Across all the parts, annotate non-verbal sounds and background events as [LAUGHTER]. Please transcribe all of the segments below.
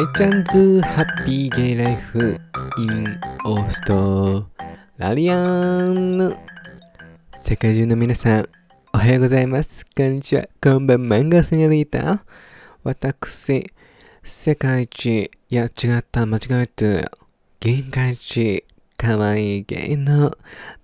大ちゃんズハッピーゲイライフインオーストラリアン世界中の皆さんおはようございます。こんにちは。こんばんマンガセニョリータ私世界一いや違った間違えた限界値かわいいゲイの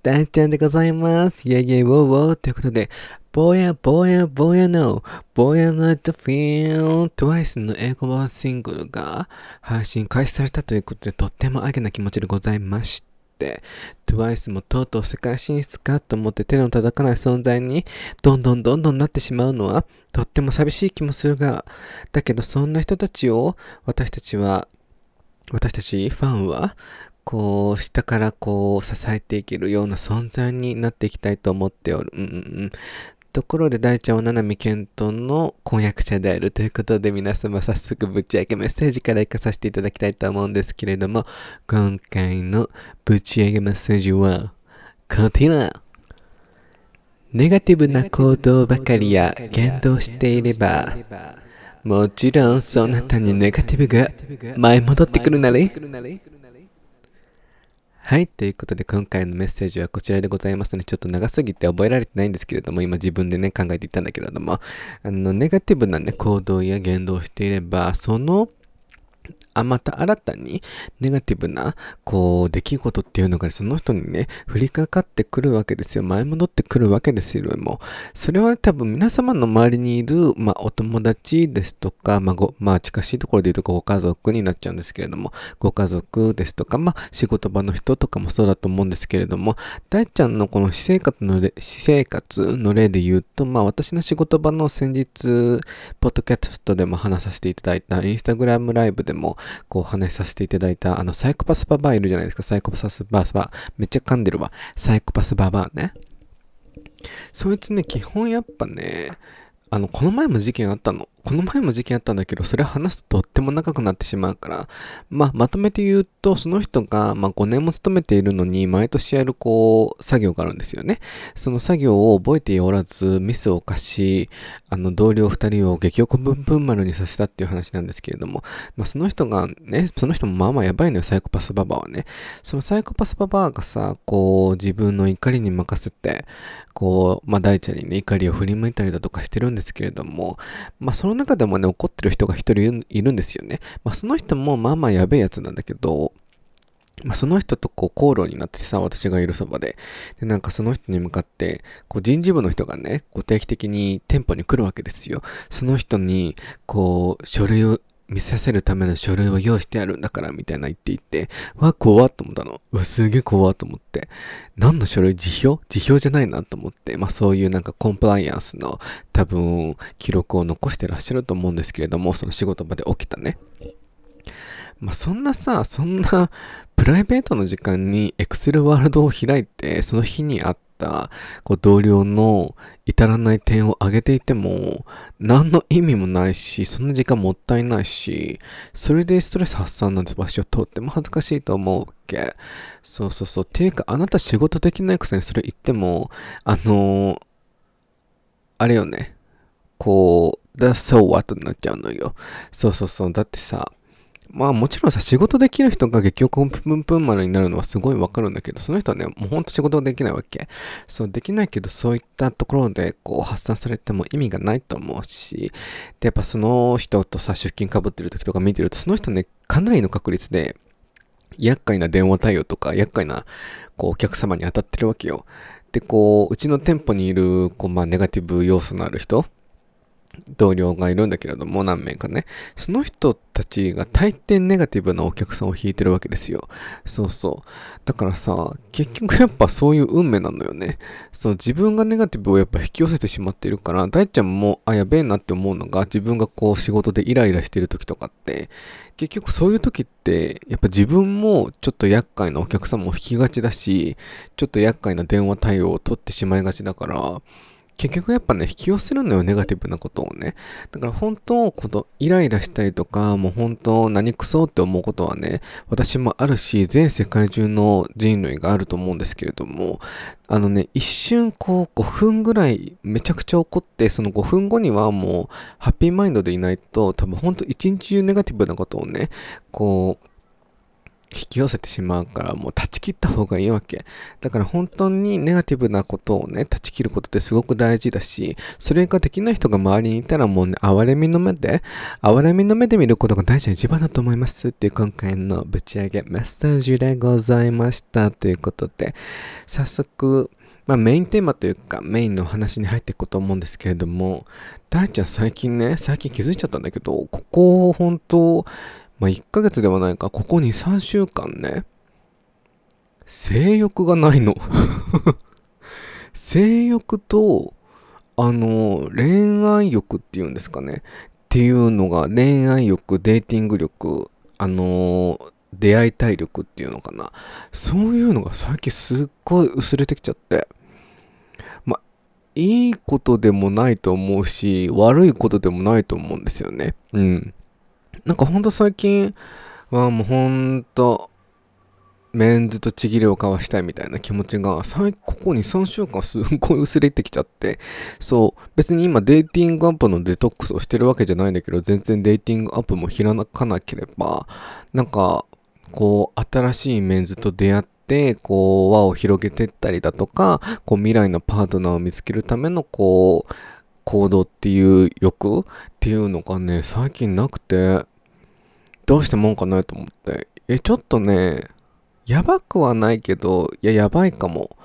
大ちゃんでございます。イェイイェイウォーウォー。ということでぼやぼやぼやの、ぼやの The Feel Twice の英語版シングルが配信開始されたということでとってもあげな気持ちでございまして、TWICE もとうとう世界進出かと思って手の届かない存在にどんどんどんどんなってしまうのはとっても寂しい気もするが、だけどそんな人たちを私たちは、私たちファンはこう、下からこう、支えていけるような存在になっていきたいと思っておる。うんうんうん。ところで大ちゃんは七海健人の婚約者であるということで皆様早速ぶち上げメッセージから行かさせていただきたいと思うんですけれども今回のぶち上げメッセージはこちら。ネガティブな行動ばかりや言動していればもちろんそなたにネガティブが前戻ってくるなれ。はい。ということで、今回のメッセージはこちらでございますので、ちょっと長すぎて覚えられてないんですけれども、今自分でね、考えていたんだけれども、あの、ネガティブなね、行動や言動をしていれば、そのあ、また新たにネガティブな、こう、出来事っていうのがその人にね、降りかかってくるわけですよ。前戻ってくるわけですよ。もう、それは、多分皆様の周りにいる、まあ、お友達ですとか、まあ、ご、まあ、近しいところで言うとご家族になっちゃうんですけれども、ご家族ですとか、まあ、仕事場の人とかもそうだと思うんですけれども、大ちゃんのこの私生活の私生活の例で言うと、まあ、私の仕事場の先日、ポッドキャストでも話させていただいたインスタグラムライブでも、こうお話しさせていただいた、あの、サイコパスババアいるじゃないですか。サイコパスバーバア。めっちゃ噛んでるわ。サイコパスババアね。そいつね、基本やっぱね、あの、この前も事件あったの。この前も事件あったんだけど、それ話すととっても長くなってしまうから、まあ、まとめて言うと、その人が、まあ、5年も勤めているのに、毎年やる、こう、作業があるんですよね。その作業を覚えておらず、ミスを犯し、あの、同僚2人を激おこぶんぶん丸にさせたっていう話なんですけれども、まあ、その人がね、その人もまあまあやばいのよ、サイコパスババアはね。そのサイコパスババアがさ、こう、自分の怒りに任せて、こう、まあ、大ちゃんにね、怒りを振り向いたりだとかしてるんですけれども、まあ、その中でもね、怒ってる人が一人いるんですよね。まあ、その人もまあまあやべえやつなんだけど、まあ、その人とこう口論になってさ、私がいるそばで。で、なんかその人に向かって、こう人事部の人がね、こう定期的に店舗に来るわけですよ。その人に、こう、書類を見させるための書類を用意してあるんだから、みたいな言っていて、わ、怖っと思ったの。うわ、すげえ怖っと思って。何の書類？辞表？辞表じゃないなと思って、まあそういうなんかコンプライアンスの多分記録を残してらっしゃると思うんですけれども、その仕事場で起きたね。まあそんなさ、そんなプライベートの時間にエクセルワールドを開いて、その日にあったこう同僚の至らない点を挙げていても、何の意味もないし、そんな時間もったいないし、それでストレス発散なんて場所とっても恥ずかしいと思うわけ。そうそうそう。ていうか、あなた仕事できないくせにそれ言っても、あのー、あれよね。こう、だ、そう、後になっちゃうのよ。そうそうそう。だってさ、まあもちろんさ、仕事できる人が激おプンプン丸になるのはすごいわかるんだけど、その人はね、もうほんと仕事できないわけ。そう、できないけど、そういったところでこう発散されても意味がないと思うし、で、やっぱその人とさ、出勤かぶってる時とか見てると、その人ね、かなりの確率で、厄介な電話対応とか、厄介なこうお客様に当たってるわけよ。で、こう、うちの店舗にいる、こう、まあ、ネガティブ要素のある人同僚がいるんだけれども、何名かね。その人たちが大抵ネガティブなお客さんを引いてるわけですよ。そうそう。だからさ、結局やっぱそういう運命なのよね。そう、自分がネガティブをやっぱ引き寄せてしまっているから、大ちゃんも、あ、やべえなって思うのが、自分がこう仕事でイライラしてる時とかって、結局そういう時って、やっぱ自分もちょっと厄介なお客様を引きがちだし、ちょっと厄介な電話対応を取ってしまいがちだから、結局やっぱね、引き寄せるのよ、ネガティブなことをね。だから本当、こと、イライラしたりとか、もう本当、何くそって思うことはね、私もあるし、全世界中の人類があると思うんですけれども、あのね、一瞬こう、5分ぐらいめちゃくちゃ怒って、その5分後にはもう、ハッピーマインドでいないと、多分本当一日中ネガティブなことをね、こう、引き寄せてしまうからもう断ち切った方がいいわけ。だから本当にネガティブなことをね、断ち切ることってすごく大事だし、それができない人が周りにいたらもうね、哀れみの目で、哀れみの目で見ることが大事な一番だと思いますっていう今回のぶち上げメッセージでございましたということで、早速、まあ、メインテーマというかメインのお話に入っていくと思うんですけれども、大ちゃん最近ね、最近気づいちゃったんだけど、ここ本当、まあ、1ヶ月ではないか、ここ2、3週間ね、性欲がないの [LAUGHS] 性欲と、あの、恋愛欲っていうんですかね。っていうのが、恋愛欲、デーティング力、あの、出会い体力っていうのかな。そういうのが最近すっごい薄れてきちゃって。まあ、いいことでもないと思うし、悪いことでもないと思うんですよね。うん。なんかほんと最近はもうほんと、メンズとちぎりを交わしたいみたいな気持ちが、最ここ2、3週間すっごい薄れてきちゃって、そう、別に今デーティングアップのデトックスをしてるわけじゃないんだけど、全然デーティングアップも開かなければ、なんか、こう、新しいメンズと出会って、こう、輪を広げてったりだとか、こう、未来のパートナーを見つけるための、こう、行動っていう欲っていうのがね、最近なくて、どうしてもんかなと思って。え、ちょっとね、やばくはないけど、いや、やばいかも。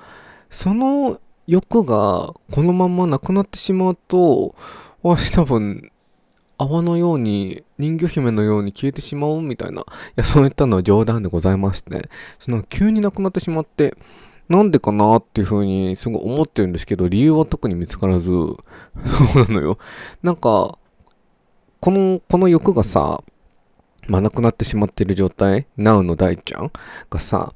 その欲がこのままなくなってしまうと、私多分、泡のように、人魚姫のように消えてしまうみたいな。いや、そういったのは冗談でございまして、その急になくなってしまって、なんでかなっていうふうにすごい思ってるんですけど、理由は特に見つからず、そうなのよ。なんか、この、この欲がさ、まあ、亡くなってしまってる状態、Now の大ちゃんがさ、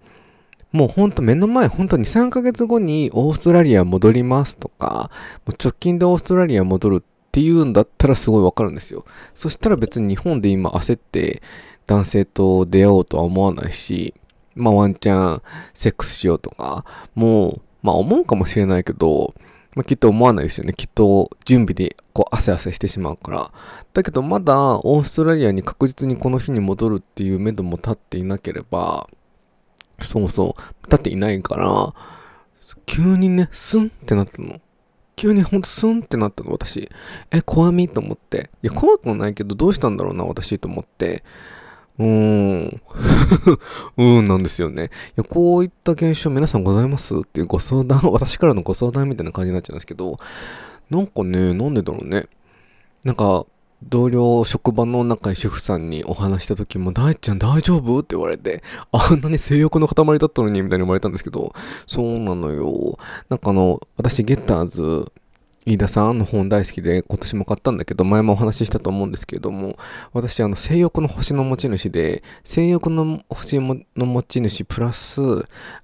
もうほんと目の前、ほんと2、3ヶ月後にオーストラリア戻りますとか、もう直近でオーストラリア戻るっていうんだったらすごいわかるんですよ。そしたら別に日本で今焦って男性と出会おうとは思わないし、まあワンチャンセックスしようとか、もう、まあ思うかもしれないけど、まあ、きっと思わないですよね。きっと準備でこう汗汗してしまうから。だけどまだオーストラリアに確実にこの日に戻るっていう目処も立っていなければ、そうそう、立っていないから、急にね、スンってなったの。急にほんとスンってなったの、私。え、怖みと思って。いや、怖くもないけど、どうしたんだろうな、私と思って。うーん。[LAUGHS] うんなんですよね。いや、こういった現象皆さんございますっていうご相談、私からのご相談みたいな感じになっちゃうんですけど、なんかね、なんでだろうね。なんか、同僚、職場の仲いい主婦さんにお話した時も、大ちゃん大丈夫？って言われて、あんなに性欲の塊だったのに、みたいに言われたんですけど、そうなのよ。なんかあの、私、ゲッターズ、飯田さんの本大好きで今年も買ったんだけど、前もお話ししたと思うんですけれども、私、あの、性欲の星の持ち主で、性欲の星の持ち主プラス、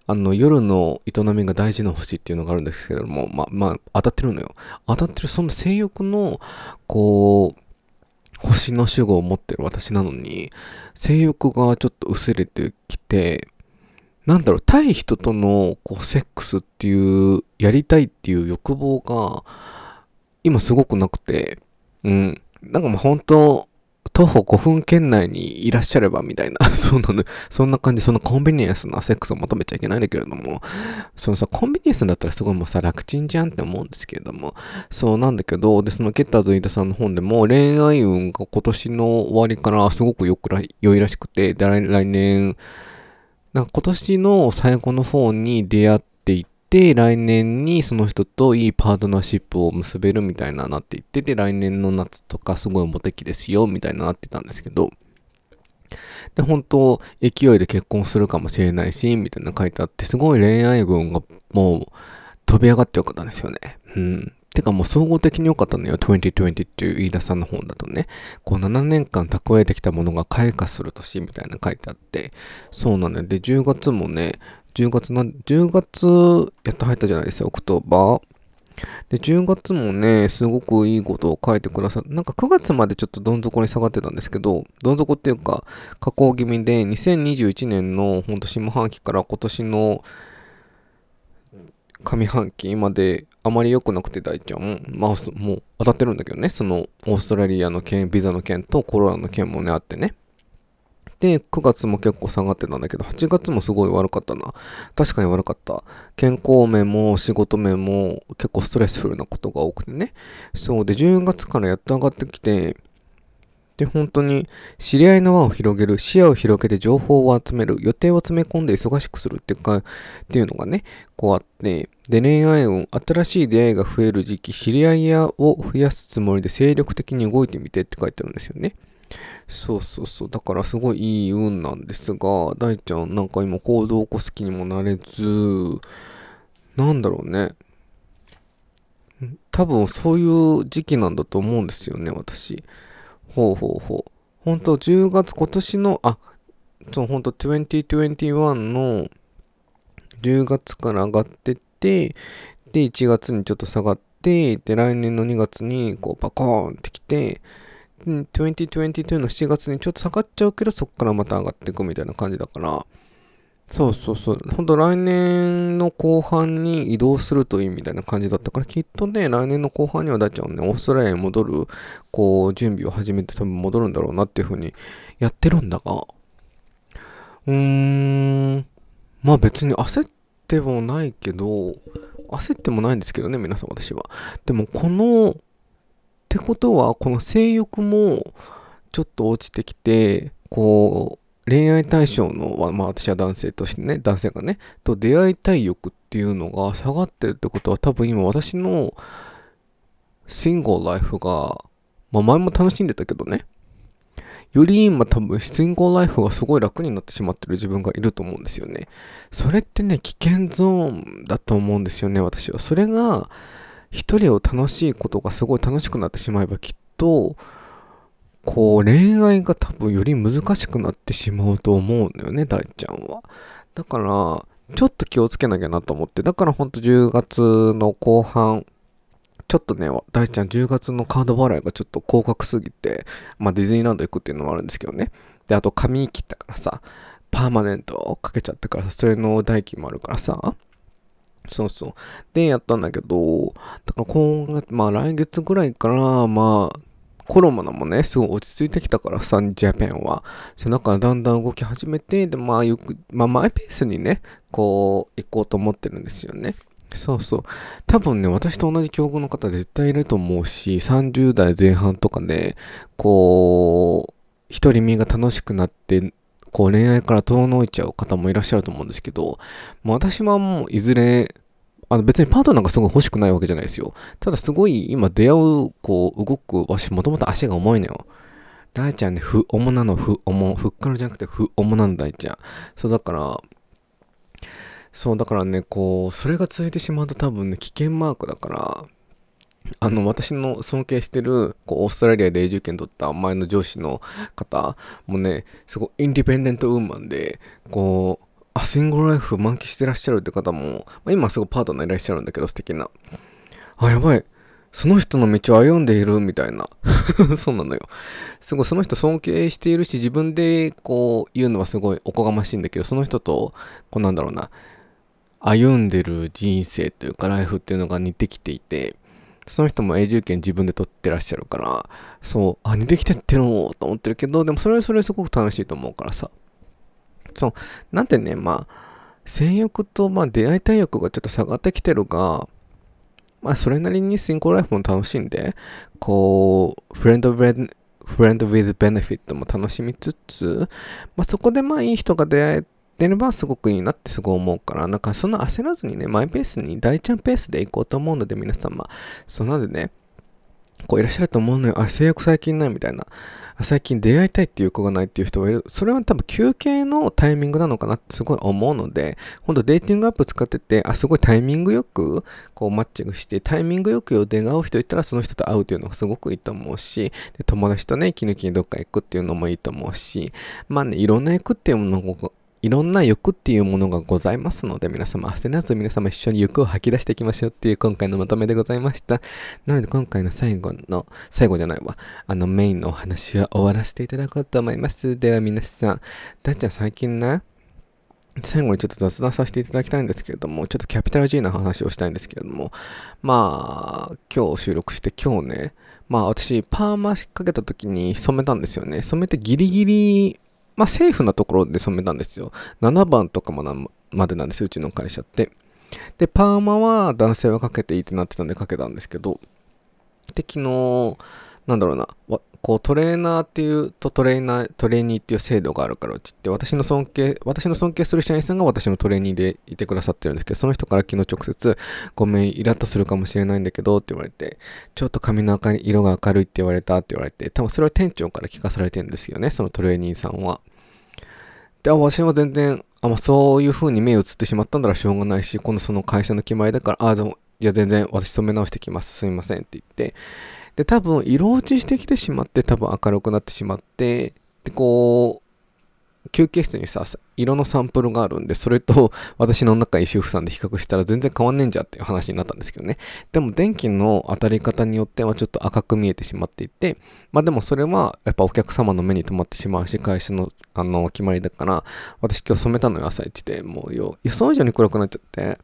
あの、夜の営みが大事な星っていうのがあるんですけれども、ま、まあ、当たってるのよ。当たってる、そんな性欲の、こう、星の主語を持ってる私なのに、性欲がちょっと薄れてきて、なんだろう、対人とのこうセックスっていう、やりたいっていう欲望が、今すごくなくて、うん。なんかもう本当、徒歩5分圏内にいらっしゃればみたいな、[LAUGHS] そうなの、そんな感じ、そのコンビニエンスなセックスを求めちゃいけないんだけれども、そのさ、コンビニエンスだったらすごいもうさ、楽ちんじゃんって思うんですけれども、そうなんだけど、で、そのゲッターズ飯田さんの本でも、恋愛運が今年の終わりからすごくよくら良いらしくて、で、来年、なんか今年の最後の方に出会っていって、来年にその人といいパートナーシップを結べるみたいななっていってて、来年の夏とかすごいモテ期ですよ、みたいななってたんですけど、で、本当、勢いで結婚するかもしれないし、みたいな書いてあって、すごい恋愛運がもう飛び上がってよかったんですよね。うん。てかもう総合的に良かったのよ。2020っていう飯田さんの本だとね。こう7年間蓄えてきたものが開花する年みたいな書いてあって。そうなのよ。で、10月もね、10月な、10月やっと入ったじゃないですか、 October。で、10月もね、すごくいいことを書いてくださって、なんか9月までちょっとどん底に下がってたんですけど、どん底っていうか、下降気味で、2021年のほんと下半期から今年の上半期まであまり良くなくて大ちゃん、まあ、もう当たってるんだけどね、そのオーストラリアの件、ビザの件とコロナの件もね、あってね。で、9月も結構下がってたんだけど、8月もすごい悪かったな。確かに悪かった。健康面も仕事面も結構ストレスフルなことが多くてね。そうで、10月からやっと上がってきて、で、本当に知り合いの輪を広げる、視野を広げて情報を集める、予定を詰め込んで忙しくするっていうか、っていうのがね、こうあって、で、恋愛運、新しい出会いが増える時期、知り合いを増やすつもりで精力的に動いてみてって書いてあるんですよね。そうそうそう。だからすごいいい運なんですが、大ちゃんなんか今行動を起こす気にもなれず、なんだろうね。多分そういう時期なんだと思うんですよね、私。ほうほうほう。本当10月、今年の、あ、そう、本当2021の10月から上がってって、で、1月にちょっと下がって、で、来年の2月にこうパコーンってきて、2022の7月にちょっと下がっちゃうけど、そっからまた上がっていくみたいな感じだから、そうそうそう。ほんと来年の後半に移動するといいみたいな感じだったから、きっとね、来年の後半には大ちゃんね、オーストラリアに戻る、こう、準備を始めて多分戻るんだろうなっていう風にやってるんだが、うーん、まあ別に焦ってもないけど、焦ってもないんですけどね、皆さん私は。でもこのってことは、この性欲もちょっと落ちてきて、こう、恋愛対象の、まあ私は男性としてね、男性がね、と出会いたい欲っていうのが下がってるってことは多分今私のシングルライフが、まあ前も楽しんでたけどね、より今多分シングルライフがすごい楽になってしまってる自分がいると思うんですよね。それってね、危険ゾーンだと思うんですよね、私は。それが、一人を楽しいことがすごい楽しくなってしまえばきっと、こう恋愛が多分より難しくなってしまうと思うのよね、大ちゃんは。だから、ちょっと気をつけなきゃなと思って、だからほんと10月の後半、ちょっとね、大ちゃん10月のカード払いがちょっと高額すぎて、まあディズニーランド行くっていうのもあるんですけどね。で、あと髪切ったからさ、パーマネントかけちゃったからさ、それの代金もあるからさ、そうそう。で、やったんだけど、だから今月、まあ来月ぐらいから、まあ、コロナもね、すごい落ち着いてきたからさ、ジャパンは。そ、だからだんだん動き始めて、で、まあ、よく、まあ、マイペースにね、こう、行こうと思ってるんですよね。そうそう。多分ね、私と同じ境遇の方絶対いると思うし、30代前半とかで、こう、一人身が楽しくなって、こう恋愛から遠のいちゃう方もいらっしゃると思うんですけど、私はもういずれあの別にパートナーがすごい欲しくないわけじゃないですよ。ただすごい今出会う、こう動く、わしもともと足が重いのよ。大ちゃんね、不重なの、不重。ふっからじゃなくて不重なんだ、大ちゃん。そうだから、そうだからね、こう、それが続いてしまうと多分ね、危険マークだから、あの、私の尊敬してる、こう、オーストラリアで永住権取った前の上司の方もね、すごいインディペンデントウーマンで、こう、あ、シングルライフ満喫してらっしゃるって方も、まあ、今すごいパートナーいらっしゃるんだけど、素敵な。あ、やばい。その人の道を歩んでいるみたいな。[LAUGHS] そうなのよ。すごいその人尊敬しているし、自分でこう言うのはすごいおこがましいんだけど、その人と、こうなんだろうな、歩んでる人生というかライフっていうのが似てきていて、その人も永住権自分で取ってらっしゃるから、そう、あ、似てきてっての？と思ってるけど、でもそれはそれすごく楽しいと思うからさ。そう、なんてね、まあ、性欲と、まあ、出会いたい欲がちょっと下がってきてるが、まあ、それなりにシングルライフも楽しんで、こう、フレンドフレンド、フレンドウィズベネフィットも楽しみつつ、まあ、そこでまあいい人が出会えてればすごくいいなってすごい思うから、なんかそんな焦らずにね、マイペースに大ちゃんペースで行こうと思うので皆様、そのでね、こういらっしゃると思うのよ。あ、性欲最近ないみたいな。最近出会いたいっていう子がないっていう人がいる。それは多分休憩のタイミングなのかなってすごい思うので、ほんとデーティングアップ使ってて、あ、すごいタイミングよくこうマッチングして、タイミングよく予定が合う人いたらその人と会うっていうのがすごくいいと思うし、で友達とね、息抜きにどっか行くっていうのもいいと思うし、まあね、いろんな行くっていうものいろんな欲っていうものがございますので、皆様焦らず皆様一緒に欲を吐き出していきましょうっていう今回のまとめでございました。なので今回の最後の、最後じゃないわ、あのメインのお話は終わらせていただこうと思います。では皆さん、だっちゃん最近ね、最後にちょっと雑談させていただきたいんですけれども、ちょっとキャピタル G の話をしたいんですけれども、まあ、今日収録して今日ね、まあ私、パーマかけた時に染めたんですよね。染めてギリギリ、まあセーフなところで染めたんですよ。7番とかまでなんです、うちの会社って。で、パーマは男性はかけていいってなってたんでかけたんですけど、で、昨日、なんだろうな、こうトレーナーっていうとトレーナー、トレーニーっていう制度があるからうちって私の尊敬、私の尊敬する社員さんが私のトレーニーでいてくださってるんですけど、その人から昨日直接、ごめん、イラッとするかもしれないんだけどって言われて、ちょっと髪の色が明るいって言われたって言われて、多分それは店長から聞かされてるんですよね、そのトレーニーさんは。で、私は全然、あ、まあ、そういう風に目移ってしまったんだらしょうがないし、今度その会社の決まりだから、あ、でも、いや、全然私染め直してきます。すみませんって言って、で、多分、色落ちしてきてしまって、多分明るくなってしまって、で、こう、休憩室にさ、色のサンプルがあるんで、それと [LAUGHS] 私の中に主婦さんで比較したら全然変わんねえんじゃっていう話になったんですけどね。でも電気の当たり方によってはちょっと赤く見えてしまっていて、まあでもそれはやっぱお客様の目に留まってしまうし、会社のあの決まりだから、私今日染めたのよ朝一で、もうよ予想以上に暗くなっちゃって、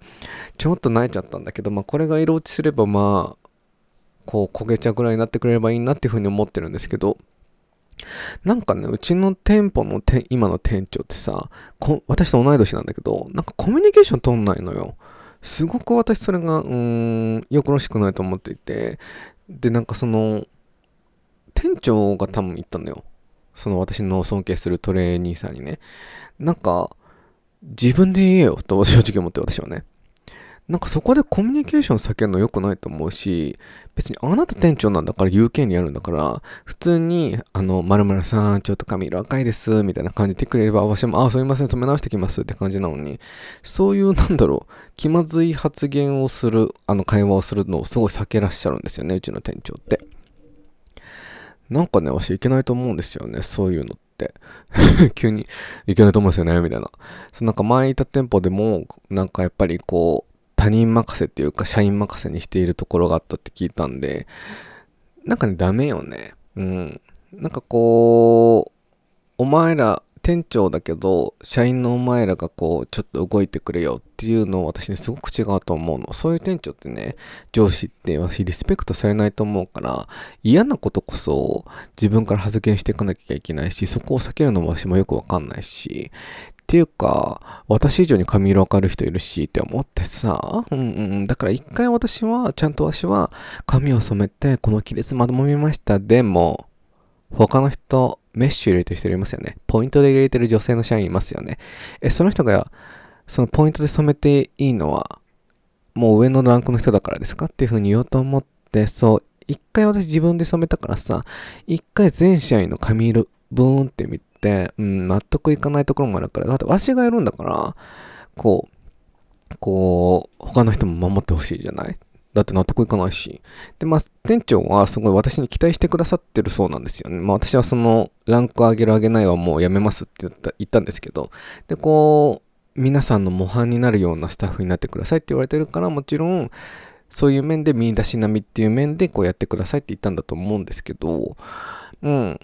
ちょっと泣いちゃったんだけど、まあこれが色落ちすればまあ、こう焦げ茶ぐらいになってくれればいいなっていうふうに思ってるんですけど、なんかね、うちの店舗の今の店長ってさ、私と同い年なんだけど、なんかコミュニケーション取んないのよ。すごく私それが、うーん、よくろしくないと思っていて、で、なんかその、店長が多分言ったのよ。その私の尊敬するトレーニーさんにね。なんか、自分で言えよと正直思って私はね。なんかそこでコミュニケーション避けるの良くないと思うし、別にあなた店長なんだから言う権利あるんだから、普通に、あの、まるさん、ちょっと髪色赤いです、みたいな感じでくれれば、私も、あ、すみません、染め直してきますって感じなのに、そういう、なんだろう、気まずい発言をする、あの、会話をするのをすごい避けらっしゃるんですよね、うちの店長って。なんかね、私いけないと思うんですよね、そういうのって。[LAUGHS] 急にいけないと思うんですよね、みたいな。そなんか前いた店舗でも、なんかやっぱりこう、他人任せっていうか社員任せにしているところがあったって聞いたんで、なんかね、ダメよね。うん。なんかこう、お前ら、店長だけど、社員のお前らがこう、ちょっと動いてくれよっていうのを私ね、すごく違うと思うの。そういう店長ってね、上司って私リスペクトされないと思うから、嫌なことこそ自分から発言していかなきゃいけないし、そこを避けるのも私もよくわかんないし、っていうか、私以上に髪色わかる人いるしって思ってさ、うんうん、だから一回私は、ちゃんと私は髪を染めて、この亀裂まとめました。でも、他の人、メッシュ入れてる人いますよね。ポイントで入れてる女性の社員いますよね。え、その人が、そのポイントで染めていいのは、もう上のランクの人だからですかっていうふうに言おうと思って、そう、一回私自分で染めたからさ、一回全社員の髪色、ブーンって見てて、、うん、納得いかないところもあるから、だってわしがやるんだから、こう、こう、他の人も守ってほしいじゃない？だって納得いかないし。で、まあ、店長はすごい私に期待してくださってるそうなんですよね。まあ、私はその、ランク上げる上げないはもうやめますって言った言ったんですけど、で、こう、皆さんの模範になるようなスタッフになってくださいって言われてるから、もちろん、そういう面で見出し並みっていう面でこうやってくださいって言ったんだと思うんですけど、うん。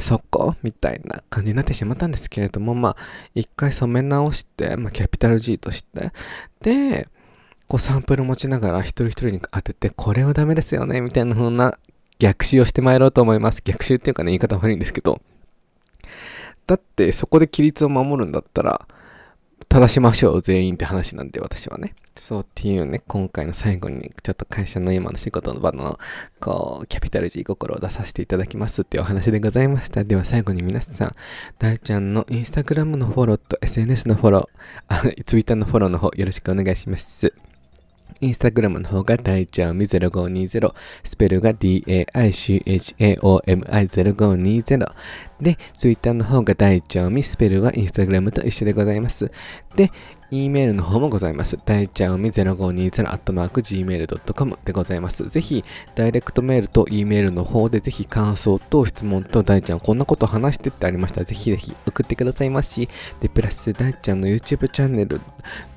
そこみたいな感じになってしまったんですけれども、まあ、一回染め直して、まあ、キャピタル G として、で、こうサンプル持ちながら一人一人に当てて、これはダメですよね、みたいな風な逆襲をしてまいろうと思います。逆襲っていうかね、言い方悪いんですけど、だってそこで規律を守るんだったら、正しましょう、全員って話なんで、私はね。そうっていうね、今回の最後に、ちょっと会社の今の仕事の場の、こう、キャピタル G 心を出させていただきますっていうお話でございました。では最後に皆さん、大ちゃんのインスタグラムのフォローと SNS のフォロー、あ、ツイッターのフォローの方よろしくお願いします。インスタグラムの方が大ちゃんみ0520、スペルが DAICHAOMI0520 で、ツイッターの方が大ちゃんみ、スペルはインスタグラムと一緒でございます。で、E メールの方もございます。大ちゃんみ 0520-gmail.com でございます。ぜひ、ダイレクトメールと E メールの方で、ぜひ感想と質問と、大ちゃんこんなこと話してってありましたら、ぜひぜひ送ってくださいまし。で、プラス、大ちゃんの YouTube チャンネル、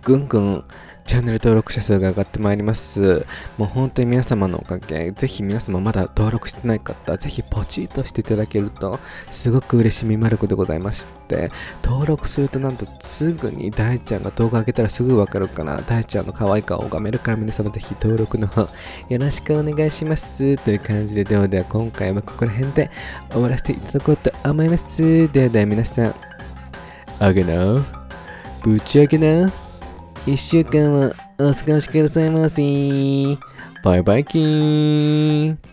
ぐんぐん、チャンネル登録者数が上がってまいります。もう本当に皆様のおかげ、ぜひ皆様まだ登録してない方、ぜひポチッとしていただけると、すごく嬉しみまる子でございまして、登録するとなんとすぐに大ちゃんが動画上げたらすぐわかるから、大ちゃんの可愛い顔を拝めるから皆様ぜひ登録の方よろしくお願いします。という感じで、ではでは今回はここら辺で終わらせていただこうと思います。ではでは皆さん、あげな、ぶち上げな、一週間はお過ごしくださいませ。バイバイキーン。